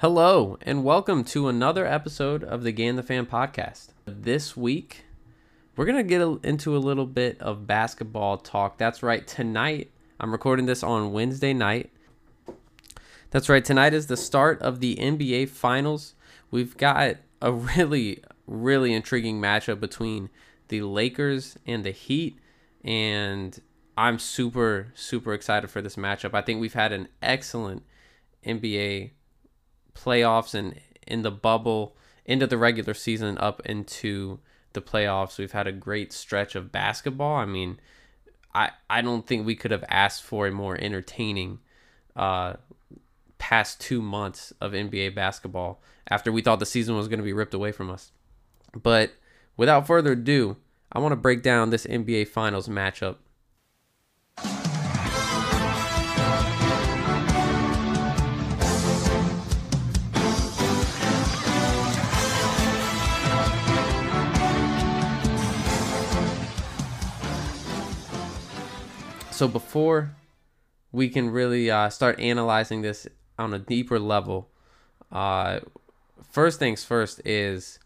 Hello, and welcome to another episode of the Game the Fan podcast. This week, we're going to get a, into a little bit of basketball talk. That's right, tonight, I'm recording this on Wednesday night. That's right, tonight is the start of the NBA Finals. We've got a really, really intriguing matchup between the Lakers and the Heat, and I'm super, super excited for this matchup. I think we've had an excellent NBA playoffs and in the bubble into the regular season up into the playoffs. We've had a great stretch of basketball. I mean, I I don't think we could have asked for a more entertaining uh, past two months of NBA basketball after we thought the season was going to be ripped away from us. But without further ado, I want to break down this NBA Finals matchup so before we can really uh, start analyzing this on a deeper level, uh, first things first is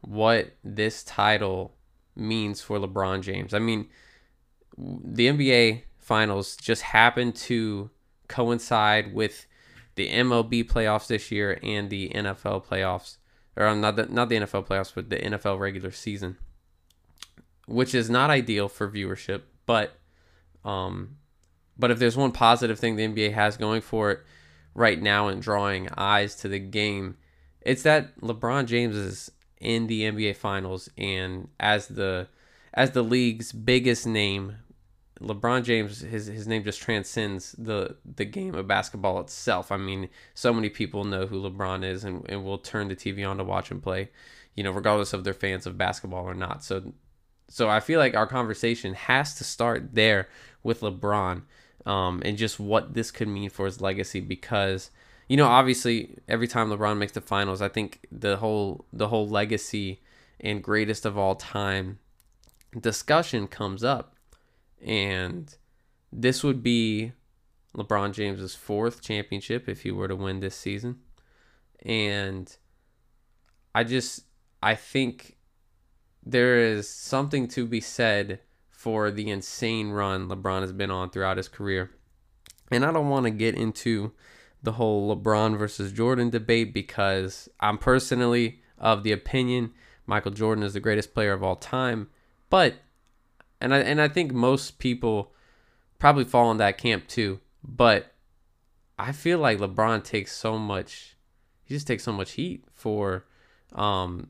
what this title means for LeBron James. I mean, the NBA Finals just happened to coincide with the MLB playoffs this year and the NFL playoffs, or um, not the not the NFL playoffs, but the NFL regular season, which is not ideal for viewership, but um, but if there's one positive thing the NBA has going for it right now in drawing eyes to the game, it's that LeBron James is in the NBA Finals and as the as the league's biggest name, LeBron James his his name just transcends the the game of basketball itself. I mean, so many people know who LeBron is and, and will turn the TV on to watch him play, you know, regardless of their fans of basketball or not. So so I feel like our conversation has to start there with LeBron um, and just what this could mean for his legacy because you know obviously every time LeBron makes the finals I think the whole the whole legacy and greatest of all time discussion comes up. And this would be LeBron James's fourth championship if he were to win this season. And I just I think there is something to be said for the insane run LeBron has been on throughout his career. And I don't want to get into the whole LeBron versus Jordan debate because I'm personally of the opinion Michael Jordan is the greatest player of all time. But and I and I think most people probably fall in that camp too. But I feel like LeBron takes so much he just takes so much heat for um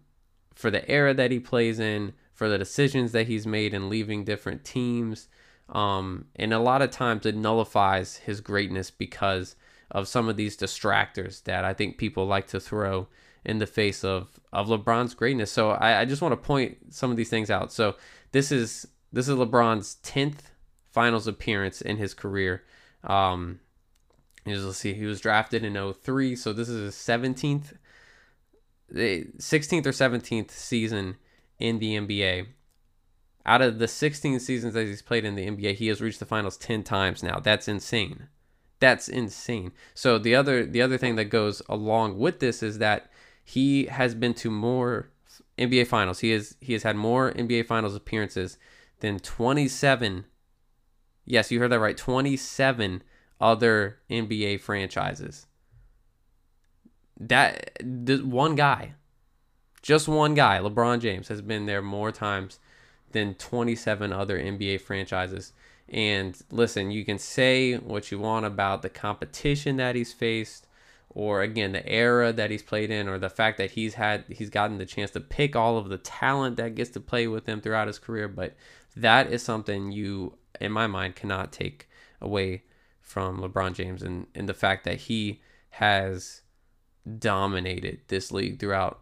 for the era that he plays in, for the decisions that he's made in leaving different teams. Um, and a lot of times it nullifies his greatness because of some of these distractors that I think people like to throw in the face of of LeBron's greatness. So I, I just want to point some of these things out. So this is this is LeBron's tenth finals appearance in his career. Um, let's see, he was drafted in 03, so this is his 17th, 16th or 17th season in the NBA. Out of the 16 seasons that he's played in the NBA, he has reached the finals 10 times now. That's insane. That's insane. So the other the other thing that goes along with this is that he has been to more NBA finals. He has he has had more NBA finals appearances than 27 Yes, you heard that right. 27 other NBA franchises. That the one guy just one guy, LeBron James, has been there more times than 27 other NBA franchises. And listen, you can say what you want about the competition that he's faced, or again the era that he's played in, or the fact that he's had he's gotten the chance to pick all of the talent that gets to play with him throughout his career. But that is something you, in my mind, cannot take away from LeBron James and, and the fact that he has dominated this league throughout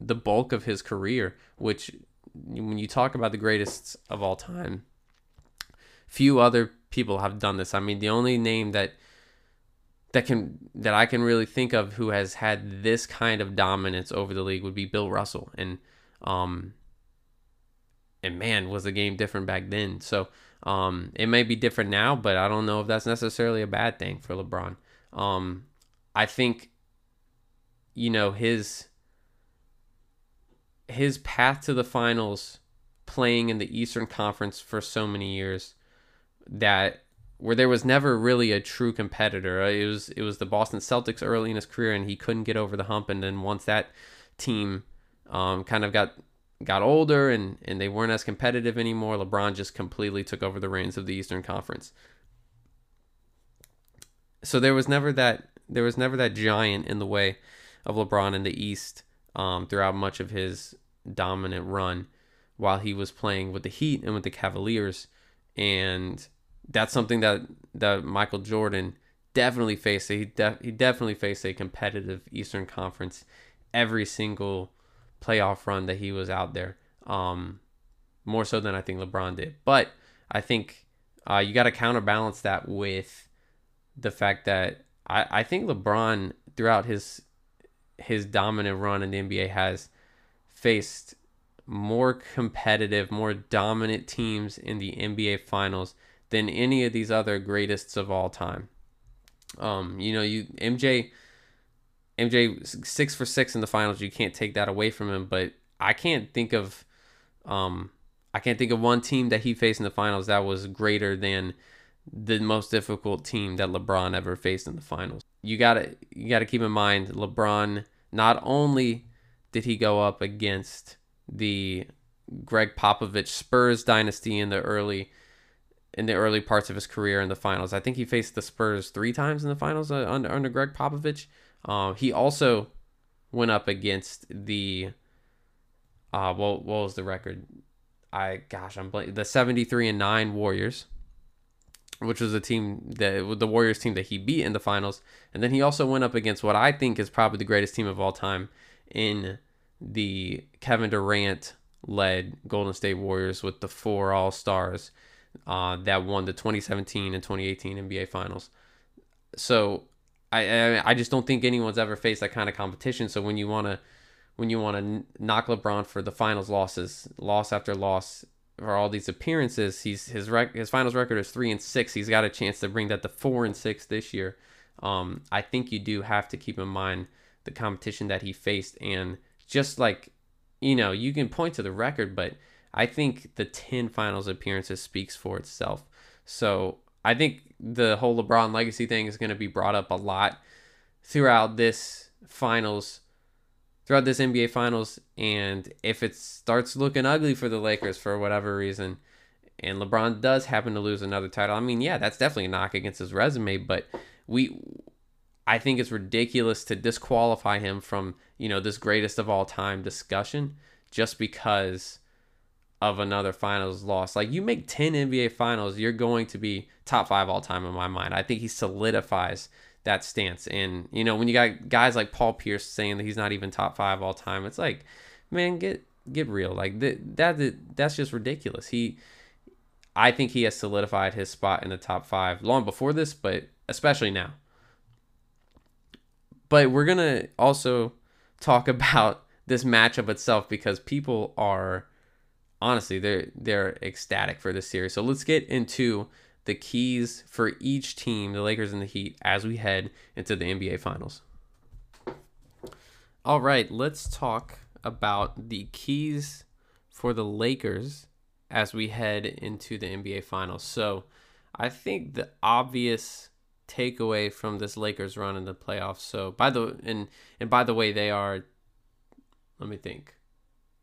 the bulk of his career, which when you talk about the greatest of all time, few other people have done this. I mean, the only name that that can that I can really think of who has had this kind of dominance over the league would be Bill Russell, and um, and man, was the game different back then. So um, it may be different now, but I don't know if that's necessarily a bad thing for LeBron. Um, I think you know, his his path to the finals playing in the Eastern Conference for so many years that where there was never really a true competitor. It was it was the Boston Celtics early in his career, and he couldn't get over the hump. And then once that team um, kind of got got older and and they weren't as competitive anymore, LeBron just completely took over the reins of the Eastern Conference. So there was never that there was never that giant in the way of LeBron in the East um, throughout much of his dominant run while he was playing with the Heat and with the Cavaliers, and that's something that that Michael Jordan definitely faced. He def, he definitely faced a competitive Eastern Conference every single playoff run that he was out there. Um, more so than I think LeBron did. But I think uh, you got to counterbalance that with the fact that I, I think LeBron throughout his his dominant run in the NBA has faced more competitive, more dominant teams in the NBA finals than any of these other greatest of all time. Um, you know, you MJ MJ six for six in the finals. You can't take that away from him, but I can't think of um I can't think of one team that he faced in the finals that was greater than the most difficult team that LeBron ever faced in the finals. You gotta you gotta keep in mind LeBron not only did he go up against the Gregg Popovich Spurs dynasty in the early in the early parts of his career in the finals. I think he faced the Spurs three times in the finals uh, under under Gregg Popovich. Uh, he also went up against the uh what what was the record? I gosh I'm blank. The 73 and nine Warriors, which was a team that the Warriors team that he beat in the finals, and then he also went up against what I think is probably the greatest team of all time in the Kevin Durant led Golden State Warriors with the four All Stars uh, that won the 2017 and 2018 NBA Finals. So I, I I just don't think anyone's ever faced that kind of competition. So when you want to when you want to knock LeBron for the finals losses, loss after loss for all these appearances, he's his rec- his finals record is three and six. He's got a chance to bring that to four and six this year. Um, I think you do have to keep in mind the competition that he faced and just like you know you can point to the record, but I think the 10 finals appearances speaks for itself. So I think the whole LeBron legacy thing is going to be brought up a lot throughout this finals, throughout this NBA finals. And if it starts looking ugly for the Lakers for whatever reason, and LeBron does happen to lose another title, I mean, yeah, that's definitely a knock against his resume, but we. I think it's ridiculous to disqualify him from, you know, this greatest of all time discussion just because of another finals loss. Like you make 10 NBA finals, you're going to be top 5 all time in my mind. I think he solidifies that stance and you know, when you got guys like Paul Pierce saying that he's not even top 5 all time, it's like, man, get get real. Like that that that's just ridiculous. He I think he has solidified his spot in the top 5 long before this, but especially now. But we're to also talk about this matchup itself because people are honestly they're they're ecstatic for this series. So let's get into the keys for each team, the Lakers and the Heat, as we head into the NBA Finals. All right, let's talk about the keys for the Lakers as we head into the NBA Finals. So, I think the obvious takeaway from this Lakers run in the playoffs. So, by the and and by the way, they are. Let me think.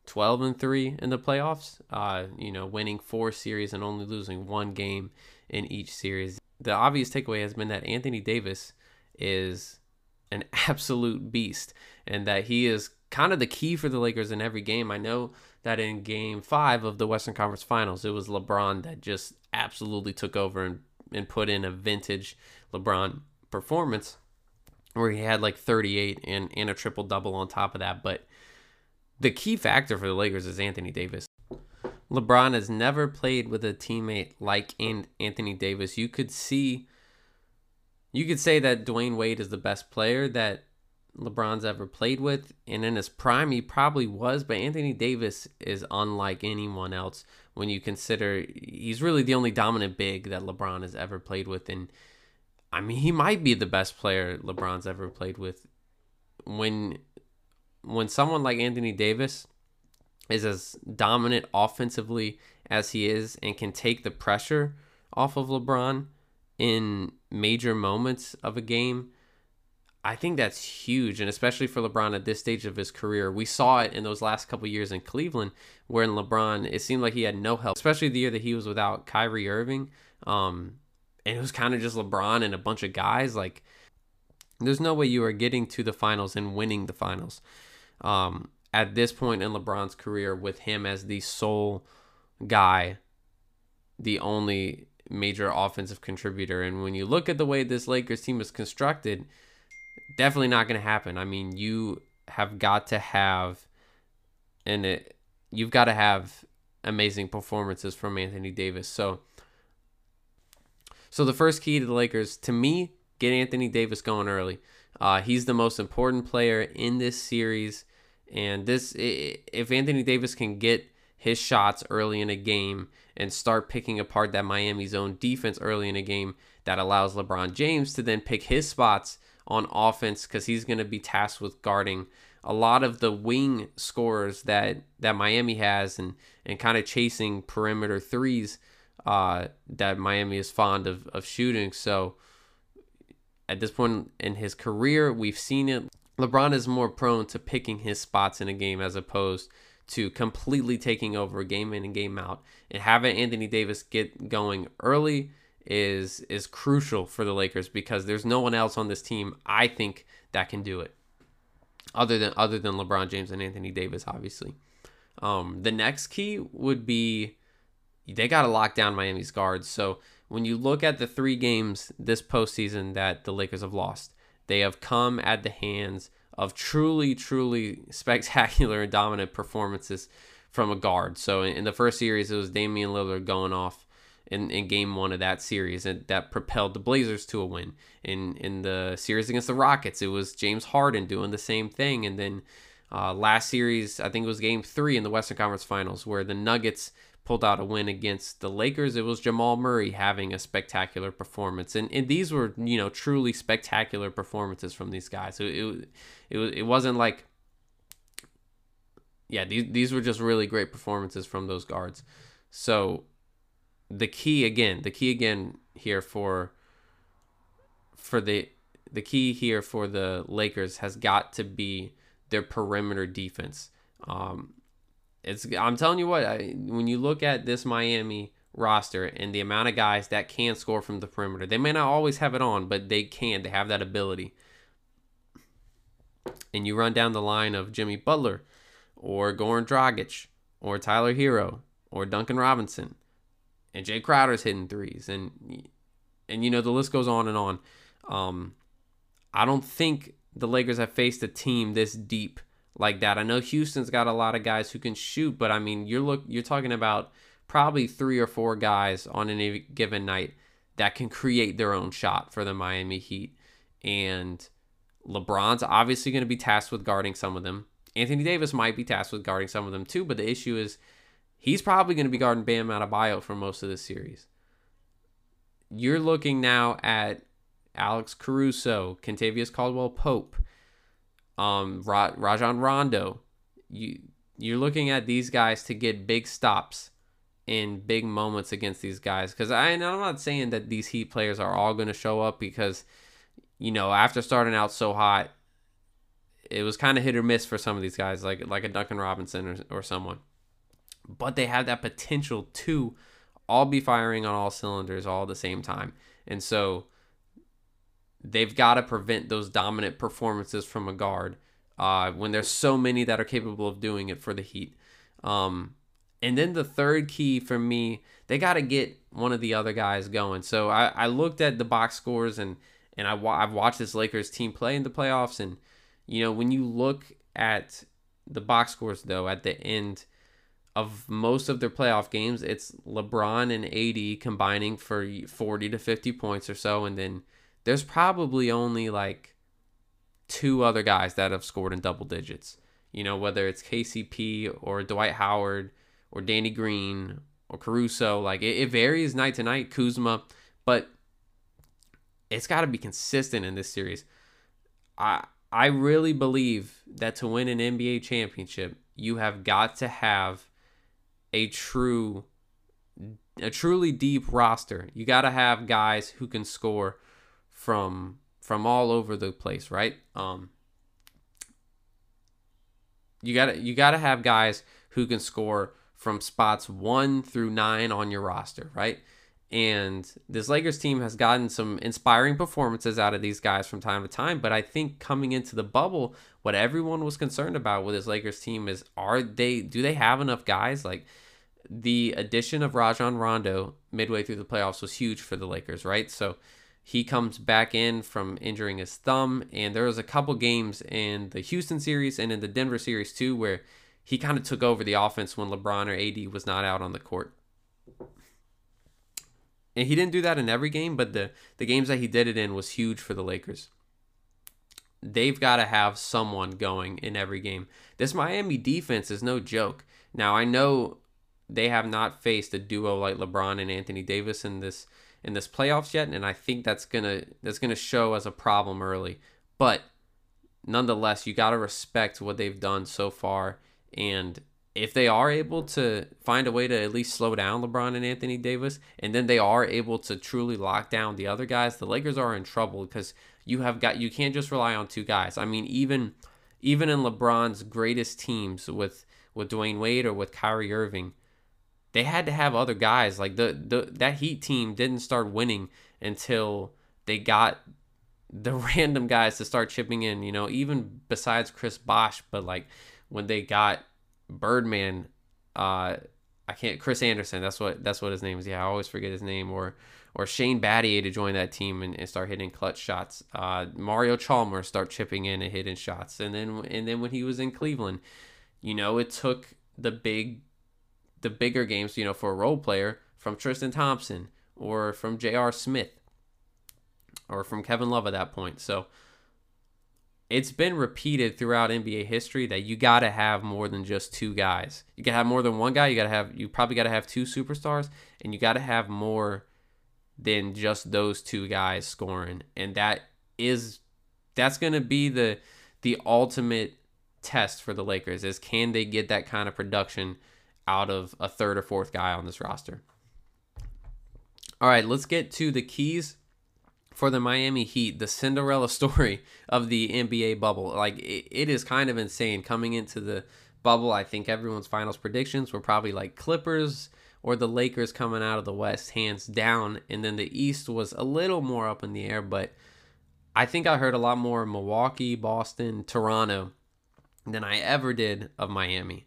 12 and 3 in the playoffs, uh, you know, winning four series and only losing one game in each series. The obvious takeaway has been that Anthony Davis is an absolute beast and that he is kind of the key for the Lakers in every game. I know that in game five of the Western Conference Finals, it was LeBron that just absolutely took over and, and put in a vintage LeBron performance where he had like 38 and, and a triple double on top of that. But the key factor for the Lakers is Anthony Davis. LeBron has never played with a teammate like Anthony Davis. You could see, you could say that Dwyane Wade is the best player that LeBron's ever played with. And in his prime, he probably was, but Anthony Davis is unlike anyone else when you consider he's really the only dominant big that LeBron has ever played with. And I mean, he might be the best player LeBron's ever played with when when someone like Anthony Davis is as dominant offensively as he is and can take the pressure off of LeBron in major moments of a game, I think that's huge, and especially for LeBron at this stage of his career. We saw it in those last couple years in Cleveland, where in LeBron, it seemed like he had no help, especially the year that he was without Kyrie Irving. Um, and it was kind of just LeBron and a bunch of guys. Like, there's no way you are getting to the finals and winning the finals um, at this point in LeBron's career with him as the sole guy, the only major offensive contributor. And when you look at the way this Lakers team is constructed, definitely not going to happen. I mean, you have got to have, and it, you've got to have amazing performances from Anthony Davis. So, so the first key to the Lakers, to me, get Anthony Davis going early. Uh, he's the most important player in this series, and this if Anthony Davis can get his shots early in a game and start picking apart that Miami zone defense early in a game, that allows LeBron James to then pick his spots on offense because he's going to be tasked with guarding a lot of the wing scorers that that Miami has and and kind of chasing perimeter threes uh, that Miami is fond of of shooting. So at this point in his career, we've seen it. LeBron is more prone to picking his spots in a game as opposed to completely taking over game in and game out. And having Anthony Davis get going early is is crucial for the Lakers because there's no one else on this team I think that can do it. Other than other than LeBron James and Anthony Davis, obviously. Um, the next key would be they got to lock down Miami's guards. So when you look at the three games this postseason that the Lakers have lost, they have come at the hands of truly, truly spectacular and dominant performances from a guard. So in, the first series, it was Damian Lillard going off in, in game one of that series, and that propelled the Blazers to a win. In in the series against the Rockets, it was James Harden doing the same thing, and then uh, last series, I think it was Game Three in the Western Conference Finals, where the Nuggets pulled out a win against the Lakers. It was Jamal Murray having a spectacular performance, and, and these were you know truly spectacular performances from these guys. So it it it wasn't like yeah these these were just really great performances from those guards. So the key again, the key again here for for the the key here for the Lakers has got to be their perimeter defense. Um, it's I'm telling you what, I, when you look at this Miami roster and the amount of guys that can score from the perimeter, they may not always have it on, but they can. They have that ability. And you run down the line of Jimmy Butler, or Goran Dragic, or Tyler Herro, or Duncan Robinson, and Jae Crowder's hitting threes, and and you know the list goes on and on. Um, I don't think the Lakers have faced a team this deep like that. I know Houston's got a lot of guys who can shoot, but I mean, you're look you're talking about probably three or four guys on any given night that can create their own shot for the Miami Heat. And LeBron's obviously going to be tasked with guarding some of them. Anthony Davis might be tasked with guarding some of them too, but the issue is he's probably going to be guarding Bam Adebayo for most of the series. You're looking now at Alex Caruso, Kentavious Caldwell Pope, um, Ra- Rajon Rondo. You you're looking at these guys to get big stops in big moments against these guys. Because I I'm not saying that these Heat players are all going to show up because you know after starting out so hot, it was kind of hit or miss for some of these guys, like like a Duncan Robinson or, or someone. But they have that potential to all be firing on all cylinders all at the same time, and so they've got to prevent those dominant performances from a guard uh, when there's so many that are capable of doing it for the Heat. Um, and then the third key for me, they got to get one of the other guys going. So I, I looked at the box scores and and I I've watched this Lakers team play in the playoffs, and you know when you look at the box scores though at the end of most of their playoff games, it's LeBron and AD combining for 40 to 50 points or so, and then there's probably only like two other guys that have scored in double digits. You know, whether it's KCP or Dwight Howard or Danny Green or Caruso. Like it, it varies night to night, Kuzma, but it's got to be consistent in this series. I I really believe that to win an NBA championship, you have got to have a true a truly deep roster. You got to have guys who can score from from all over the place, right? Um you got to you got to have guys who can score from spots 1 through 9 on your roster, right? And this Lakers team has gotten some inspiring performances out of these guys from time to time. But I think coming into the bubble, what everyone was concerned about with this Lakers team is are they do they have enough guys? Like the addition of Rajon Rondo midway through the playoffs was huge for the Lakers, right? So he comes back in from injuring his thumb, and there was a couple games in the Houston series and in the Denver series too where he kind of took over the offense when LeBron or AD was not out on the court and he didn't do that in every game, but the the games that he did it in was huge for the Lakers. They've got to have someone going in every game. This Miami defense is no joke. Now I know they have not faced a duo like LeBron and Anthony Davis in this in this playoffs yet, and I think that's gonna that's gonna show as a problem early. But nonetheless, you got to respect what they've done so far, and if they are able to find a way to at least slow down LeBron and Anthony Davis, and then they are able to truly lock down the other guys, the Lakers are in trouble because you have got you can't just rely on two guys. I mean, even even in LeBron's greatest teams with with Dwyane Wade or with Kyrie Irving, they had to have other guys. Like the, the that Heat team didn't start winning until they got the random guys to start chipping in, you know, even besides Chris Bosh, but like when they got Birdman, uh, I can't Chris Andersen, That's what that's what his name is. Yeah, I always forget his name. Or or Shane Battier to join that team and, and start hitting clutch shots. Uh, Mario Chalmers start chipping in and hitting shots. And then and then when he was in Cleveland, you know, it took the big the bigger games, you know, for a role player from Tristan Thompson or from J.R. Smith or from Kevin Love at that point. So it's been repeated throughout NBA history that you got to have more than just two guys. You got to have more than one guy. You got to have you probably got to have two superstars and you got to have more than just those two guys scoring. And that is that's going to be the the ultimate test for the Lakers is can they get that kind of production out of a third or fourth guy on this roster. All right, let's get to the keys for the Miami Heat, the Cinderella story of the NBA bubble. Like it, it is kind of insane coming into the bubble. I think everyone's finals predictions were probably like Clippers or the Lakers coming out of the West, hands down. And then the East was a little more up in the air, but I think I heard a lot more Milwaukee, Boston, Toronto than I ever did of Miami.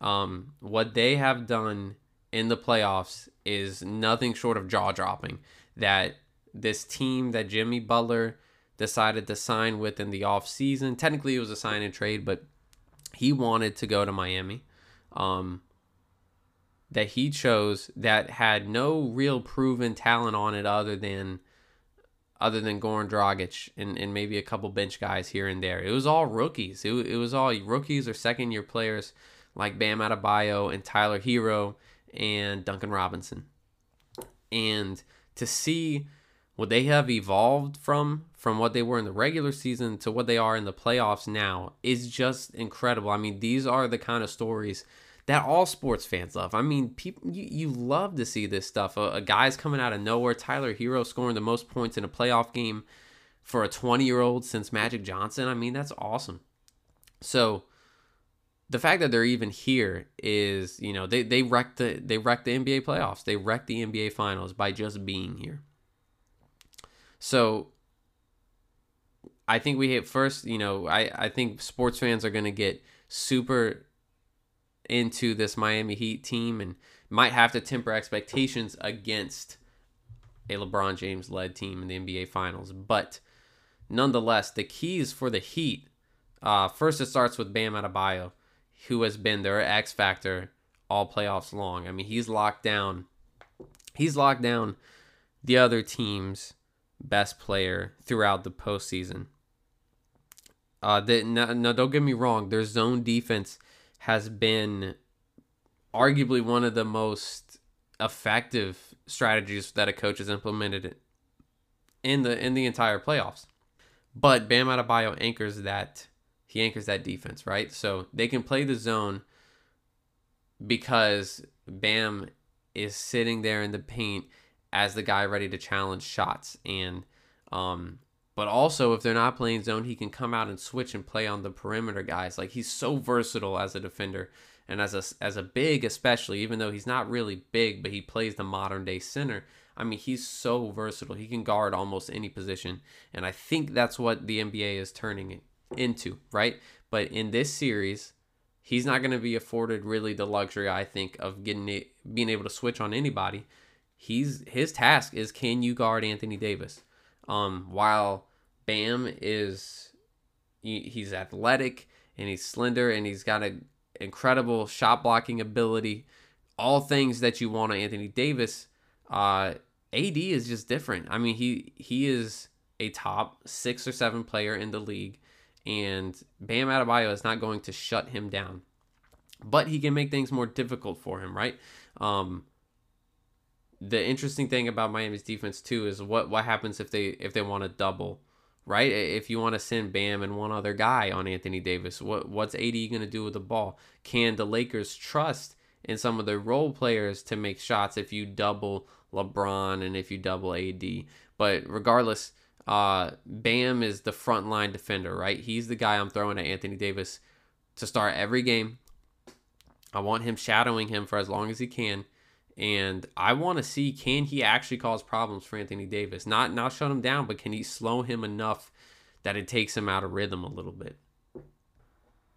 Um, what they have done in the playoffs is nothing short of jaw dropping. That this team that Jimmy Butler decided to sign with in the offseason. Technically, it was a sign and trade, but he wanted to go to Miami. Um, that he chose that had no real proven talent on it other than other than Goran Dragic and, and maybe a couple bench guys here and there. It was all rookies. It, it was all rookies or second year players like Bam Adebayo and Tyler Herro and Duncan Robinson. And to see what they have evolved from from what they were in the regular season to what they are in the playoffs now is just incredible. I mean, these are the kind of stories that all sports fans love. I mean, people you, you love to see this stuff. A, a guy's coming out of nowhere, Tyler Herro scoring the most points in a playoff game for a 20-year-old since Magic Johnson. I mean, that's awesome. So, the fact that they're even here is, you know, they they wrecked the they wrecked the NBA playoffs. They wrecked the NBA finals by just being here. So I think we hit first, you know, I, I think sports fans are to get super into this Miami Heat team and might have to temper expectations against a LeBron James led team in the NBA Finals. But nonetheless, the keys for the Heat uh, first, it starts with Bam Adebayo, who has been their X factor all playoffs long. I mean, he's locked down. He's locked down the other teams best player throughout the postseason. Uh, the, no, no, don't get me wrong. Their zone defense has been arguably one of the most effective strategies that a coach has implemented in the in the entire playoffs. But Bam Adebayo anchors that he anchors that defense, right? So they can play the zone because Bam is sitting there in the paint as the guy ready to challenge shots. And um but also if they're not playing zone he can come out and switch and play on the perimeter guys. Like he's so versatile as a defender and as a as a big especially even though he's not really big but he plays the modern day center. I mean he's so versatile. He can guard almost any position. And I think that's what the NBA is turning into right but in this series he's not going to be afforded really the luxury I think of getting it being able to switch on anybody. He's his task is can you guard Anthony Davis? Um, while Bam is he, he's athletic and he's slender and he's got an incredible shot blocking ability, all things that you want on Anthony Davis. Uh, AD is just different. I mean, he he is a top six or seven player in the league and Bam Adebayo is not going to shut him down. But he can make things more difficult for him, right? Um, the interesting thing about Miami's defense too is what what happens if they if they want to double, right? If you want to send Bam and one other guy on Anthony Davis, what what's AD going to do with the ball? Can the Lakers trust in some of their role players to make shots if you double LeBron and if you double AD? But regardless, uh, Bam is the frontline defender, right? He's the guy I'm throwing at Anthony Davis to start every game. I want him shadowing him for as long as he can. And I want to see can he actually cause problems for Anthony Davis? Not not shut him down, but can he slow him enough that it takes him out of rhythm a little bit?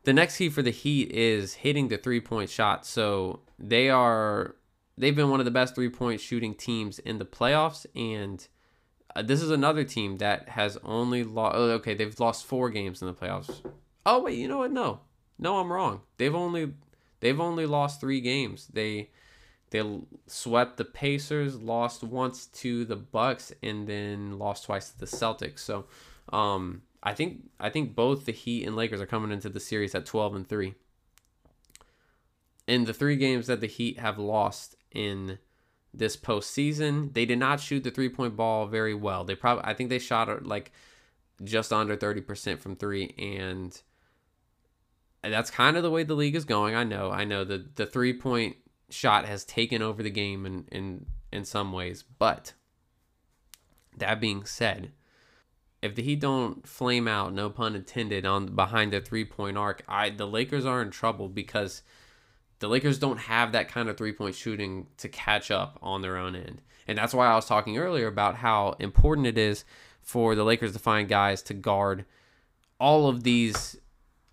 The next key for the Heat is hitting the three point shot. So they are they've been one of the best three point shooting teams in the playoffs and uh, this is another team that has only lost. Oh, okay, they've lost four games in the playoffs. Oh wait, you know what? No, no, I'm wrong. They've only they've only lost three games. They they swept the Pacers, lost once to the Bucks, and then lost twice to the Celtics. So, um, I think I think both the Heat and Lakers are coming into the series at 12 and three. In the three games that the Heat have lost in this postseason. They did not shoot the three point ball very well. They probably, I think they shot uh, like just under 30% from three. And that's kind of the way the league is going. I know, I know the, the three point shot has taken over the game in, in, in some ways. But that being said, if the Heat don't flame out, no pun intended, on behind the three point arc, I the Lakers are in trouble because the Lakers don't have that kind of three point shooting to catch up on their own end. And that's why I was talking earlier about how important it is for the Lakers to find guys to guard all of these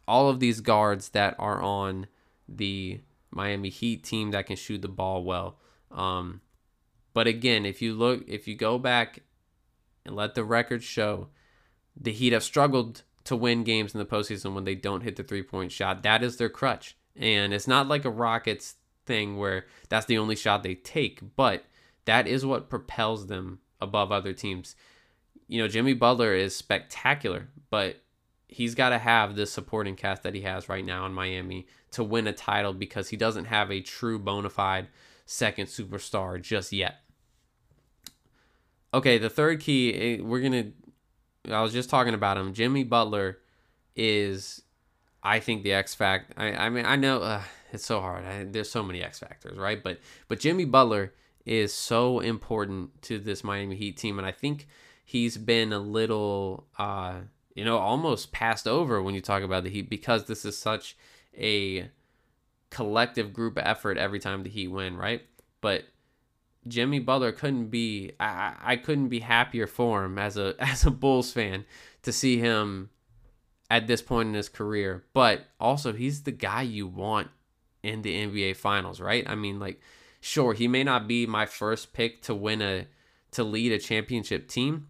all of these guards that are on the Miami Heat team that can shoot the ball well. Um, but again, if you look if you go back and let the record show the Heat have struggled to win games in the postseason when they don't hit the three point shot. That is their crutch. And it's not like a Rockets thing where that's the only shot they take, but that is what propels them above other teams. You know, Jimmy Butler is spectacular, but he's got to have the supporting cast that he has right now in Miami to win a title because he doesn't have a true bona fide second superstar just yet. Okay, the third key, eh, we're going to, I was just talking about him. Jimmy Butler is I think the X Factor. I, I mean, I know uh, it's so hard. I, there's so many X factors, right? But but Jimmy Butler is so important to this Miami Heat team, and I think he's been a little, uh, you know, almost passed over when you talk about the Heat because this is such a collective group effort every time the Heat win, right? But Jimmy Butler couldn't be I, I couldn't be happier for him as a as a Bulls fan to see him at this point in his career, but also he's the guy you want in the NBA finals, right? I mean, like, sure, he may not be my first pick to win a to lead a championship team,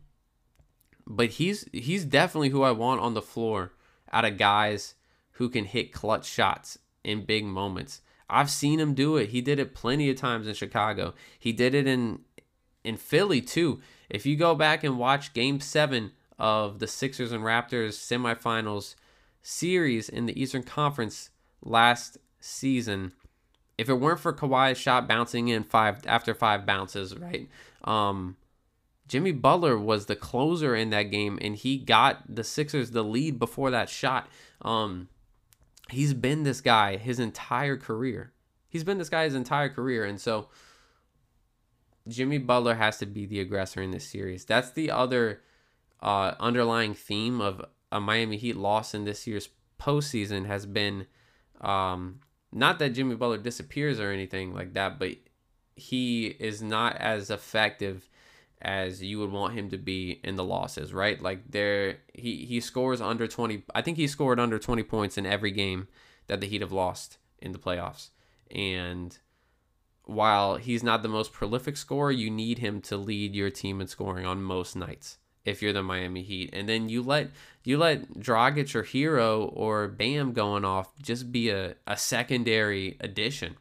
but he's he's definitely who I want on the floor out of guys who can hit clutch shots in big moments. I've seen him do it. He did it plenty of times in Chicago. He did it in in Philly too. If you go back and watch game 7 of the Sixers and Raptors semifinals series in the Eastern Conference last season. If it weren't for Kawhi's shot bouncing in five after five bounces, right? Um, Jimmy Butler was the closer in that game, and he got the Sixers the lead before that shot. Um, he's been this guy his entire career. He's been this guy his entire career, and so Jimmy Butler has to be the aggressor in this series. That's the other uh, underlying theme of a Miami Heat loss in this year's postseason has been um, not that Jimmy Butler disappears or anything like that, but he is not as effective as you would want him to be in the losses, right? Like there he he scores under 20 I think he scored under 20 points in every game that the Heat have lost in the playoffs. And while he's not the most prolific scorer, you need him to lead your team in scoring on most nights if you're the Miami Heat. And then you let you let Dragic or Herro or Bam going off just be a, a secondary addition.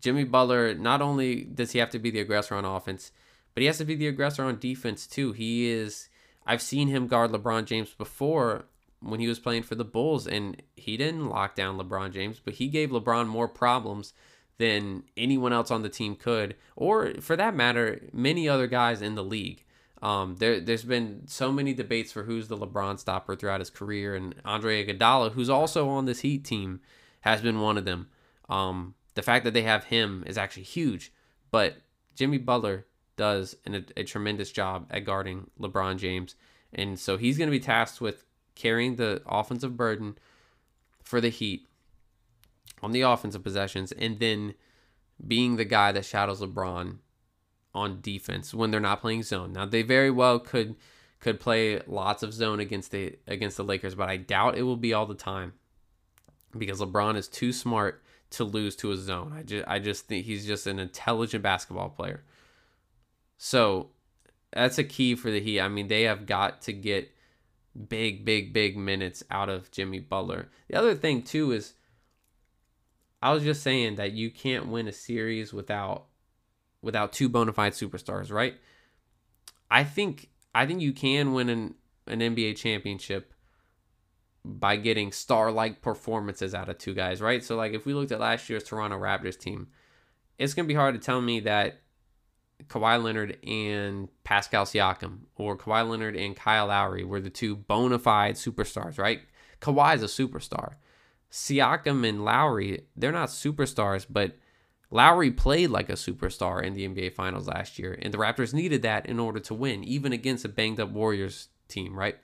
Jimmy Butler, not only does he have to be the aggressor on offense, but he has to be the aggressor on defense too. He is I've seen him guard LeBron James before when he was playing for the Bulls and he didn't lock down LeBron James, but he gave LeBron more problems than anyone else on the team could, or for that matter, many other guys in the league. Um, there, there's been so many debates for who's the LeBron stopper throughout his career, and Andre Iguodala, who's also on this Heat team, has been one of them. Um, the fact that they have him is actually huge, but Jimmy Butler does an, a, a tremendous job at guarding LeBron James. And so he's going to be tasked with carrying the offensive burden for the Heat on the offensive possessions and then being the guy that shadows LeBron on defense when they're not playing zone. Now they very well could could play lots of zone against the against the Lakers, but I doubt it will be all the time because LeBron is too smart to lose to a zone. I just I just think he's just an intelligent basketball player. So that's a key for the Heat. I mean, they have got to get big, big, big minutes out of Jimmy Butler. The other thing too is I was just saying that you can't win a series without without two bona fide superstars, right? I think I think you can win an, an NBA championship by getting star like performances out of two guys, right? So like if we looked at last year's Toronto Raptors team, it's gonna be hard to tell me that Kawhi Leonard and Pascal Siakam or Kawhi Leonard and Kyle Lowry were the two bona fide superstars, right? Kawhi is a superstar. Siakam and Lowry, they're not superstars, but Lowry played like a superstar in the NBA Finals last year, and the Raptors needed that in order to win, even against a banged up Warriors team, right?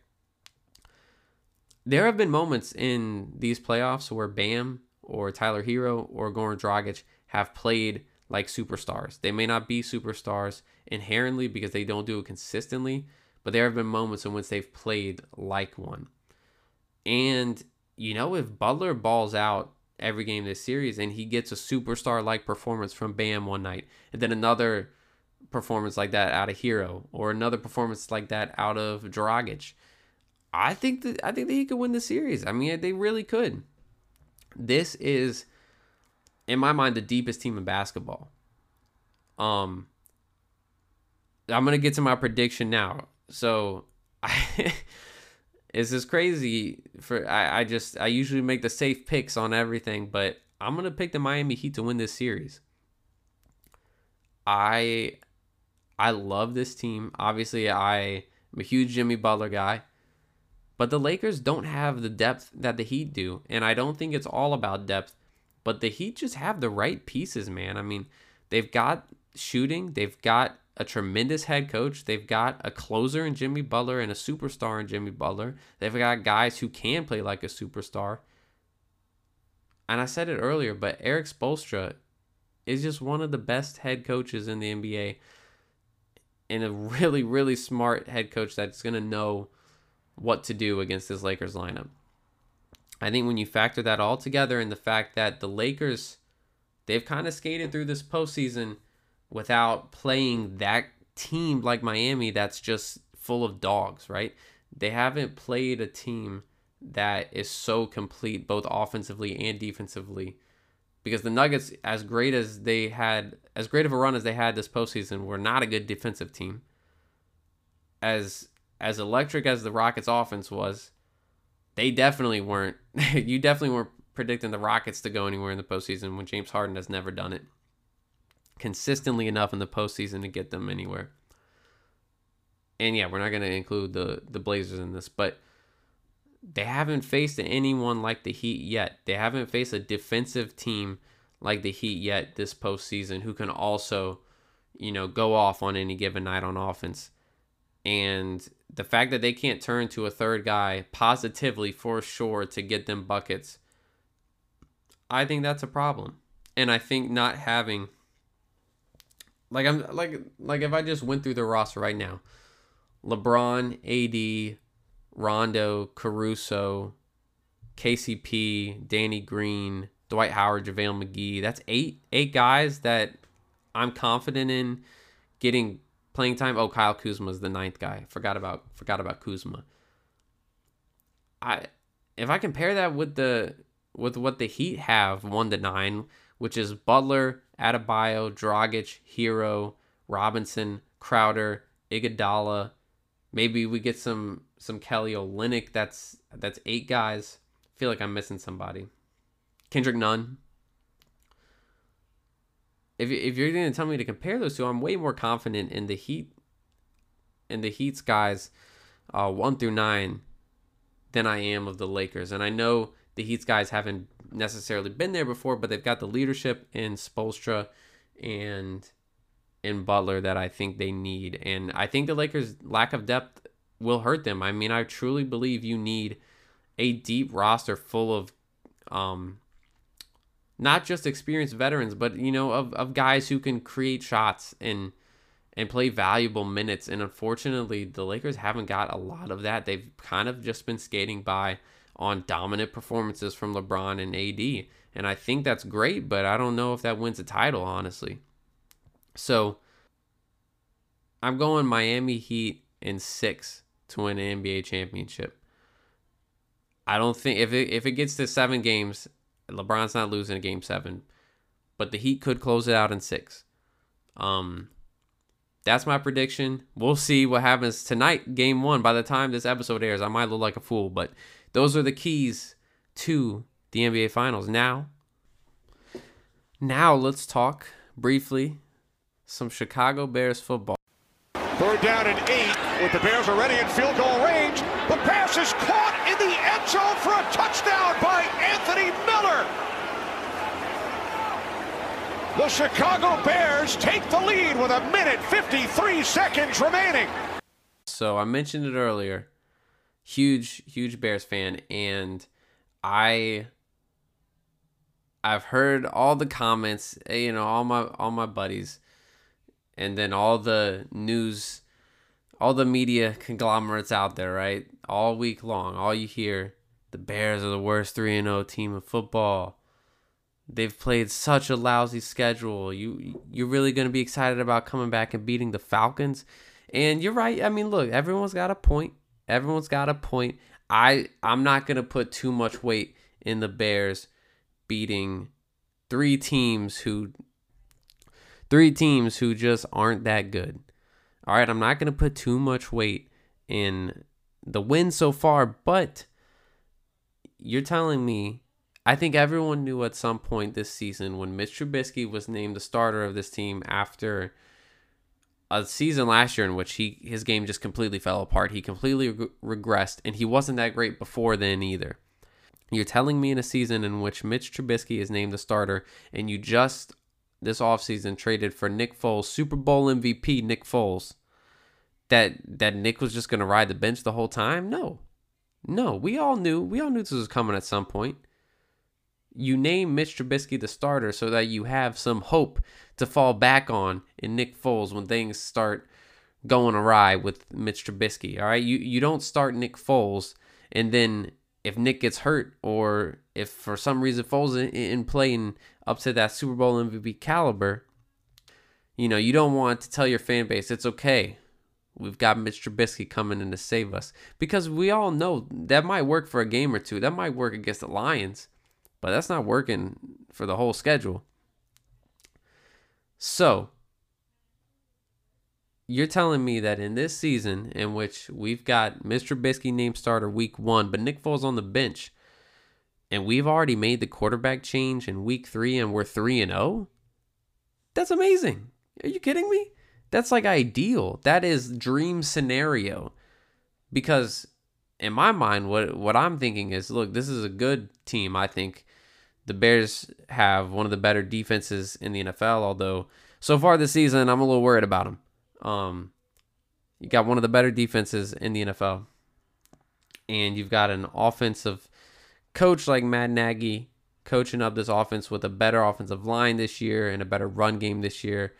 There have been moments in these playoffs where Bam or Tyler Herro or Goran Dragic have played like superstars. They may not be superstars inherently because they don't do it consistently, but there have been moments in which they've played like one. And, you know, if Butler balls out every game this series and he gets a superstar like performance from Bam one night, and then another performance like that out of Herro, or another performance like that out of Dragic, I think that I think that he could win the series. I mean, they really could. This is in my mind, the deepest team in basketball. Um, I'm gonna get to my prediction now. So, I, this is crazy. For I, I just I usually make the safe picks on everything, but I'm gonna pick the Miami Heat to win this series. I I love this team. Obviously, I am a huge Jimmy Butler guy. But the Lakers don't have the depth that the Heat do, and I don't think it's all about depth. But the Heat just have the right pieces, man. I mean, they've got shooting, they've got a tremendous head coach, they've got a closer in Jimmy Butler and a superstar in Jimmy Butler. They've got guys who can play like a superstar. And I said it earlier, but Erik Spoelstra is just one of the best head coaches in the NBA and a really, really smart head coach that's going to know what to do against this Lakers lineup. I think when you factor that all together and the fact that the Lakers, they've kind of skated through this postseason without playing that team like Miami that's just full of dogs, right? They haven't played a team that is so complete both offensively and defensively. Because the Nuggets, as great as they had, as great of a run as they had this postseason, were not a good defensive team. As as electric as the Rockets' offense was, they definitely weren't. you definitely weren't predicting the Rockets to go anywhere in the postseason when James Harden has never done it consistently enough in the postseason to get them anywhere. and yeah, we're not going to include the the Blazers in this, but they haven't faced anyone like the Heat yet. They haven't faced a defensive team like the Heat yet this postseason who can also, you know, go off on any given night on offense. And the fact that they can't turn to a third guy positively for sure to get them buckets, I think that's a problem. And I think not having like I'm like like if I just went through the roster right now, LeBron, AD, Rondo, Caruso, KCP, Danny Green, Dwight Howard, JaVale McGee. That's eight eight guys that I'm confident in getting playing time. Oh, Kyle Kuzma is the ninth guy. Forgot about forgot about Kuzma. I if I compare that with the with what the Heat have one to nine, which is Butler, Adebayo, Dragic, Herro, Robinson, Crowder, Iguodala. Maybe we get some some Kelly Olynyk. That's that's eight guys. I feel like I'm missing somebody. Kendrick Nunn. If if you're going to tell me to compare those two, I'm way more confident in the Heat in the Heat's guys uh, one through nine than I am of the Lakers. And I know the Heat's guys haven't necessarily been there before, but they've got the leadership in Spoelstra and in Butler that I think they need. And I think the Lakers' lack of depth will hurt them. I mean, I truly believe you need a deep roster full of um not just experienced veterans, but you know, of, of guys who can create shots and and play valuable minutes. And unfortunately, the Lakers haven't got a lot of that. They've kind of just been skating by on dominant performances from LeBron and AD. And I think that's great, but I don't know if that wins a title, honestly. So I'm going Miami Heat in six to win an NBA championship. I don't think if it if it gets to seven games, LeBron's not losing a game seven, but the Heat could close it out in six. Um, that's my prediction. We'll see what happens tonight, game one. By the time this episode airs, I might look like a fool, but those are the keys to the NBA Finals. Now, now let's talk briefly some Chicago Bears football. Third down and eight with the Bears already in field goal range. The pass is caught in the end zone for a touchdown by Anthony Miller. The Chicago Bears take the lead with a minute 53 seconds remaining. So I mentioned it earlier. Huge, huge Bears fan, and I I've heard all the comments, eh, you know, all my all my buddies, and then all the news, all the media conglomerates out there, right? All week long, all you hear, the Bears are the worst three and zero oh team in football. They've played such a lousy schedule. You you're really going to be excited about coming back and beating the Falcons. And you're right. I mean, look, everyone's got a point. Everyone's got a point. I I'm not to put too much weight in the Bears beating three teams who three teams who just aren't that good. All right, I'm not going to put too much weight in the win so far, but you're telling me I think everyone knew at some point this season when Mitch Trubisky was named the starter of this team after a season last year in which he his game just completely fell apart. He completely re- regressed, and he wasn't that great before then either. You're telling me in a season in which Mitch Trubisky is named the starter, and you just this offseason traded for Nick Foles, Super Bowl MVP Nick Foles, that that Nick was just going to ride the bench the whole time? No. No, we all knew. We all knew this was coming at some point you name Mitch Trubisky the starter so that you have some hope to fall back on in Nick Foles when things start going awry with Mitch Trubisky. All right, you you don't start Nick Foles and then if Nick gets hurt or if for some reason Foles in, in playing up to that Super Bowl MVP caliber, you know you don't want to tell your fan base it's okay. We've got Mitch Trubisky coming in to save us because we all know that might work for a game or two. That might work against the Lions but that's not working for the whole schedule. So, you're telling me that in this season, in which we've got Mr. Trubisky named starter week one, but Nick Foles on the bench, and we've already made the quarterback change in week three, and we're three and zero. Oh? That's amazing. Are you kidding me? That's like ideal. That is dream scenario. Because in my mind, what what I'm thinking is, look, this is a good team. I think the Bears have one of the better defenses in the NFL. Although so far this season, I'm a little worried about them. Um, you got one of the better defenses in the NFL, and you've got an offensive coach like Matt Nagy coaching up this offense with a better offensive line this year and a better run game this year.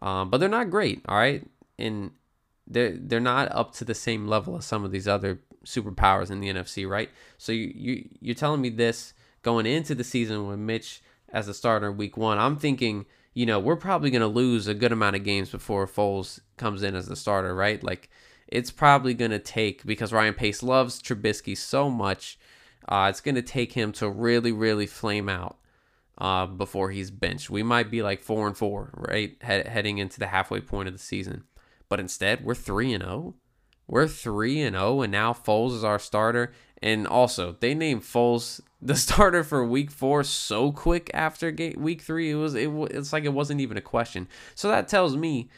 Um, but they're not great, all right, and they're they're not up to the same level as some of these other superpowers in the NFC, right? So you, you you're telling me this going into the season with Mitch as a starter in week one. I'm thinking, you know, we're probably going to lose a good amount of games before Foles comes in as the starter, right? Like it's probably going to take because Ryan Pace loves Trubisky so much. Uh, it's going to take him to really, really flame out uh, before he's benched. We might be like four and four, right, he- heading into the halfway point of the season. But instead, we're three and zero. We're three and zero, and now Foles is our starter. And also, they named Foles the starter for Week Four so quick after game, Week Three. It was it, it's like it wasn't even a question. So that tells me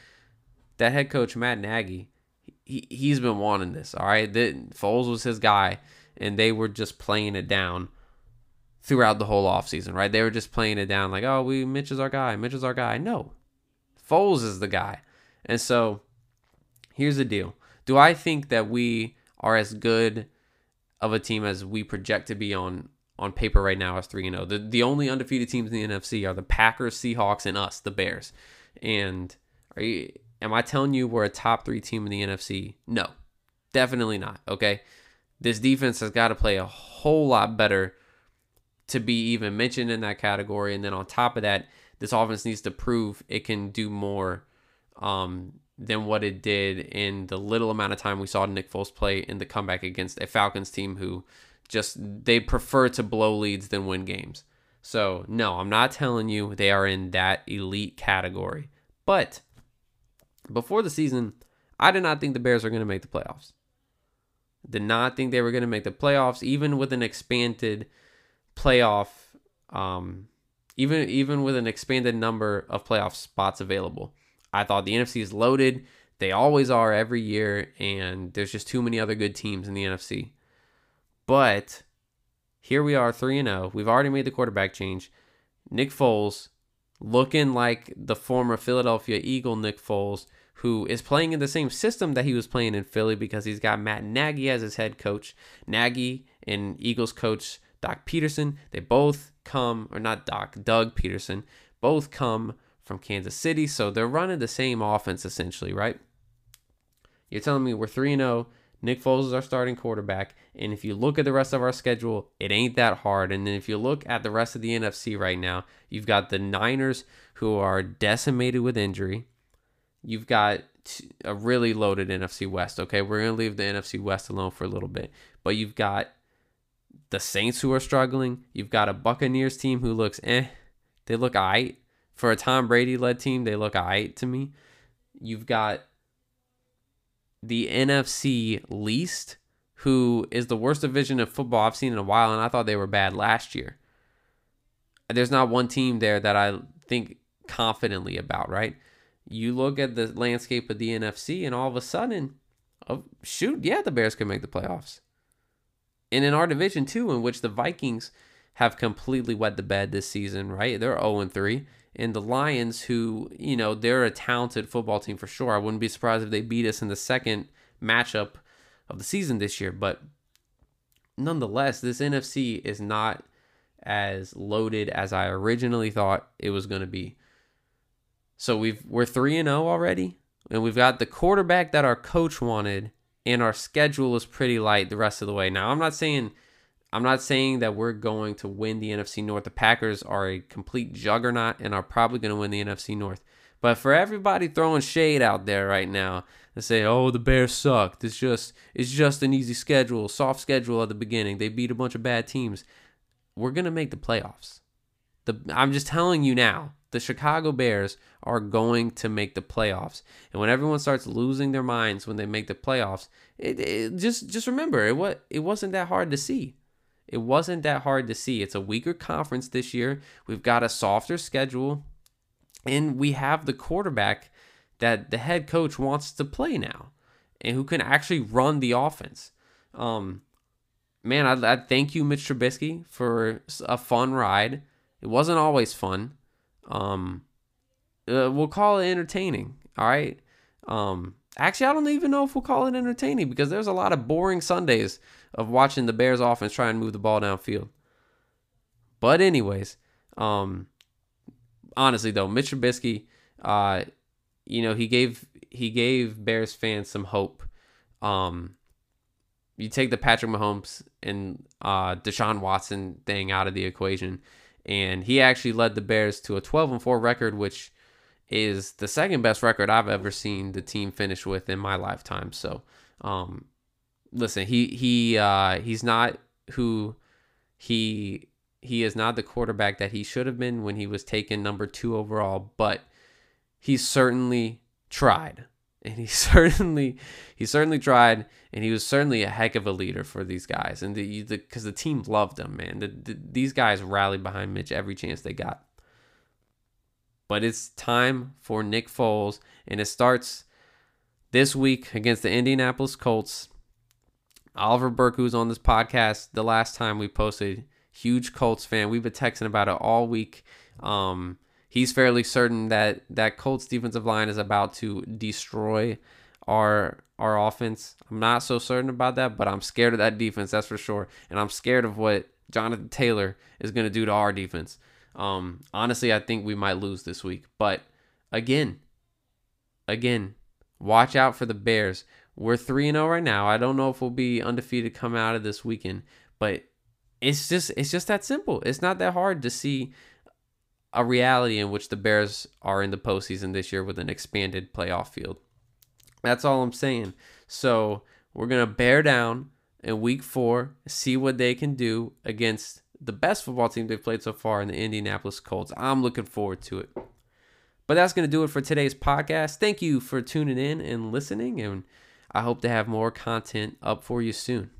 that head coach Matt Nagy, he he's been wanting this. All right, that Foles was his guy, and they were just playing it down throughout the whole offseason, right? They were just playing it down like, oh, we Mitch is our guy, Mitch is our guy. No, Foles is the guy, and so here's the deal. Do I think that we are as good of a team as we project to be on on paper right now as 3 0? The the only undefeated teams in the NFC are the Packers, Seahawks and us, the Bears. And are you am I telling you we're a top 3 team in the NFC? No. Definitely not, okay? This defense has got to play a whole lot better to be even mentioned in that category and then on top of that, this offense needs to prove it can do more um, than what it did in the little amount of time we saw Nick Foles play in the comeback against a Falcons team who just they prefer to blow leads than win games. So, no, I'm not telling you they are in that elite category. But before the season, I did not think the Bears are going to make the playoffs. Did not think they were going to make the playoffs even with an expanded playoff um even even with an expanded number of playoff spots available. I thought the NFC is loaded. They always are every year, and there's just too many other good teams in the NFC. But here we are, 3 0. We've already made the quarterback change. Nick Foles, looking like the former Philadelphia Eagle Nick Foles, who is playing in the same system that he was playing in Philly because he's got Matt Nagy as his head coach. Nagy and Eagles coach Doc Pederson, they both come, or not Doc, Doug Pederson, both come from Kansas City. So they're running the same offense essentially, right? You're telling me we're 3 0. Nick Foles is our starting quarterback. And if you look at the rest of our schedule, it ain't that hard. And then if you look at the rest of the NFC right now, you've got the Niners who are decimated with injury. You've got a really loaded NFC West. Okay, we're going to leave the NFC West alone for a little bit. But you've got the Saints who are struggling. You've got a Buccaneers team who looks eh. They look aight for a Tom Brady led team, they look alright to me. You've got the NFC least, who is the worst division of football I've seen in a while, and I thought they were bad last year. There's not one team there that I think confidently about, right? You look at the landscape of the NFC, and all of a sudden, oh, shoot, yeah, the Bears could make the playoffs. And in our division, too, in which the Vikings have completely wet the bed this season, right? They're 0 3 and the Lions, who, you know, they're a talented football team for sure. I wouldn't be surprised if they beat us in the second matchup of the season this year. But nonetheless, this NFC is not as loaded as I originally thought it was going to be. So we've we're 3 and 0 already, and we've got the quarterback that our coach wanted, and our schedule is pretty light the rest of the way. Now, I'm not saying I'm not saying that we're going to win the NFC North. The Packers are a complete juggernaut and are probably going to win the NFC North. But for everybody throwing shade out there right now and say, "Oh, the Bears sucked. It's just it's just an easy schedule, soft schedule at the beginning. They beat a bunch of bad teams." We're going to make the playoffs. The I'm just telling you now, the Chicago Bears are going to make the playoffs. And when everyone starts losing their minds when they make the playoffs, it, it just just remember it what it wasn't that hard to see. It wasn't that hard to see. It's a weaker conference this year. We've got a softer schedule, and we have the quarterback that the head coach wants to play now and who can actually run the offense. Um, man, I, I thank you, Mitch Trubisky, for a fun ride. It wasn't always fun. Um, uh, we'll call it entertaining. All right. Um, actually, I don't even know if we'll call it entertaining because there's a lot of boring Sundays of watching the Bears offense try and move the ball downfield. But anyways, um, honestly though, Mitch Trubisky, uh, you know, he gave he gave Bears fans some hope. Um, you take the Patrick Mahomes and uh, Deshaun Watson thing out of the equation, and he actually led the Bears to a 12 and 4 record, which is the second best record I've ever seen the team finish with in my lifetime. So, um, listen, he he uh, he's not who he he is not the quarterback that he should have been when he was taken number two overall, but he certainly tried. And he certainly he certainly tried and he was certainly a heck of a leader for these guys. And the because the, the, team loved him man. The, the, these guys rallied behind mitch every chance they got. But it's time for nick foles and it starts this week against the indianapolis colts oliver burke who's on this podcast the last time we posted huge colts fan we've been texting about it all week um, he's fairly certain that that Colts defensive line is about to destroy our our offense. I'm not so certain about that, but I'm scared of that defense, that's for sure. And I'm scared of what Jonathan Taylor is going to do to our defense. Um, honestly, I think we might lose this week. But again, again, watch out for the Bears. We're 3 0 right now. I don't know if we'll be undefeated come out of this weekend, but it's just it's just that simple. It's not that hard to see a reality in which the Bears are in the postseason this year with an expanded playoff field. That's all I'm saying. So we're gonna bear down in week four, see what they can do against the best football team they've played so far in the Indianapolis Colts. I'm looking forward to it. But that's to do it for today's podcast. Thank you for tuning in and listening, and I hope to have more content up for you soon.